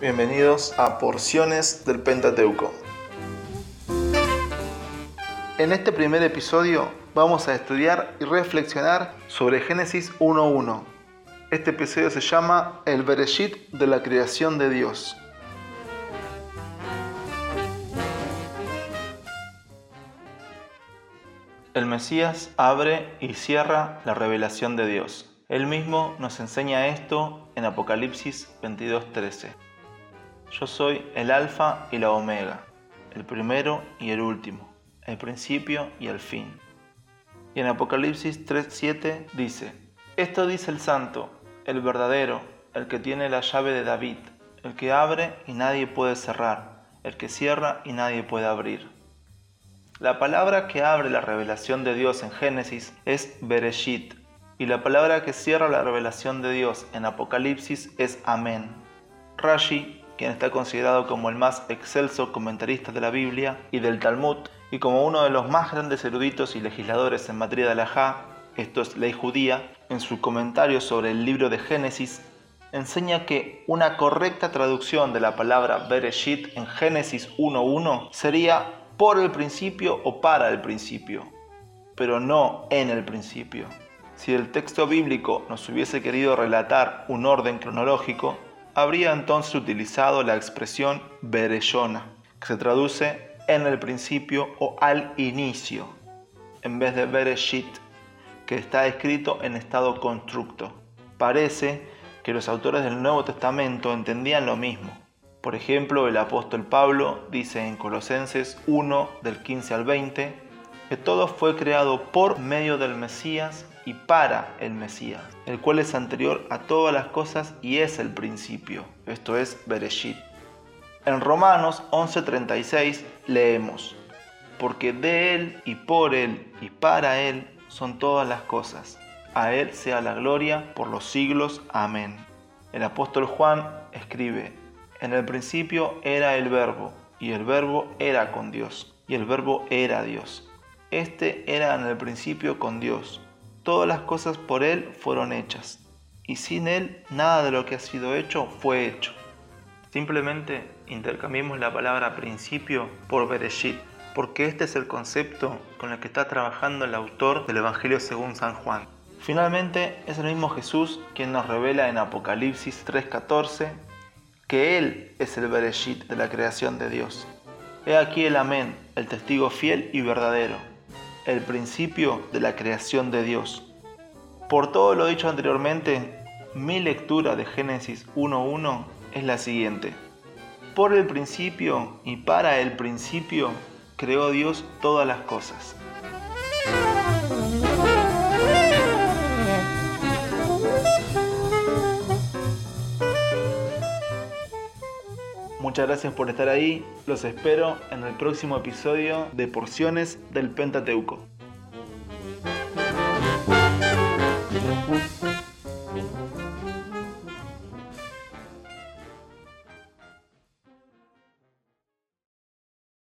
Bienvenidos a Porciones del Pentateuco. En este primer episodio vamos a estudiar y reflexionar sobre Génesis 1.1. Este episodio se llama El Bereshit de la creación de Dios. El Mesías abre y cierra la revelación de Dios. Él mismo nos enseña esto en Apocalipsis 22:13. Yo soy el alfa y la omega, el primero y el último, el principio y el fin. Y en Apocalipsis 3:7 dice, Esto dice el santo, el verdadero, el que tiene la llave de David, el que abre y nadie puede cerrar, el que cierra y nadie puede abrir. La palabra que abre la revelación de Dios en Génesis es Bereshit, y la palabra que cierra la revelación de Dios en Apocalipsis es Amén. Rashi, quien está considerado como el más excelso comentarista de la Biblia y del Talmud, y como uno de los más grandes eruditos y legisladores en materia de Alajá, esto es ley judía, en su comentario sobre el libro de Génesis, enseña que una correcta traducción de la palabra Bereshit en Génesis 1.1 sería por el principio o para el principio, pero no en el principio. Si el texto bíblico nos hubiese querido relatar un orden cronológico, habría entonces utilizado la expresión Bereshona, que se traduce en el principio o al inicio, en vez de Bereshit, que está escrito en estado constructo. Parece que los autores del Nuevo Testamento entendían lo mismo. Por ejemplo, el apóstol Pablo dice en Colosenses 1 del 15 al 20 que todo fue creado por medio del Mesías y para el Mesías, el cual es anterior a todas las cosas y es el principio, esto es Bereshit. En Romanos 11:36 leemos, porque de Él y por Él y para Él son todas las cosas. A Él sea la gloria por los siglos. Amén. El apóstol Juan escribe, en el principio era el verbo, y el verbo era con Dios, y el verbo era Dios. Este era en el principio con Dios todas las cosas por Él fueron hechas, y sin Él nada de lo que ha sido hecho fue hecho. Simplemente intercambiemos la palabra principio por Bereshit, porque este es el concepto con el que está trabajando el autor del Evangelio según San Juan. Finalmente, es el mismo Jesús quien nos revela en Apocalipsis 3:14 que Él es el Bereshit de la creación de Dios. He aquí el Amén, el testigo fiel y verdadero el principio de la creación de Dios. Por todo lo dicho anteriormente, mi lectura de Génesis 1.1 es la siguiente. Por el principio y para el principio creó Dios todas las cosas. Muchas gracias por estar ahí. Los espero en el próximo episodio de Porciones del Pentateuco.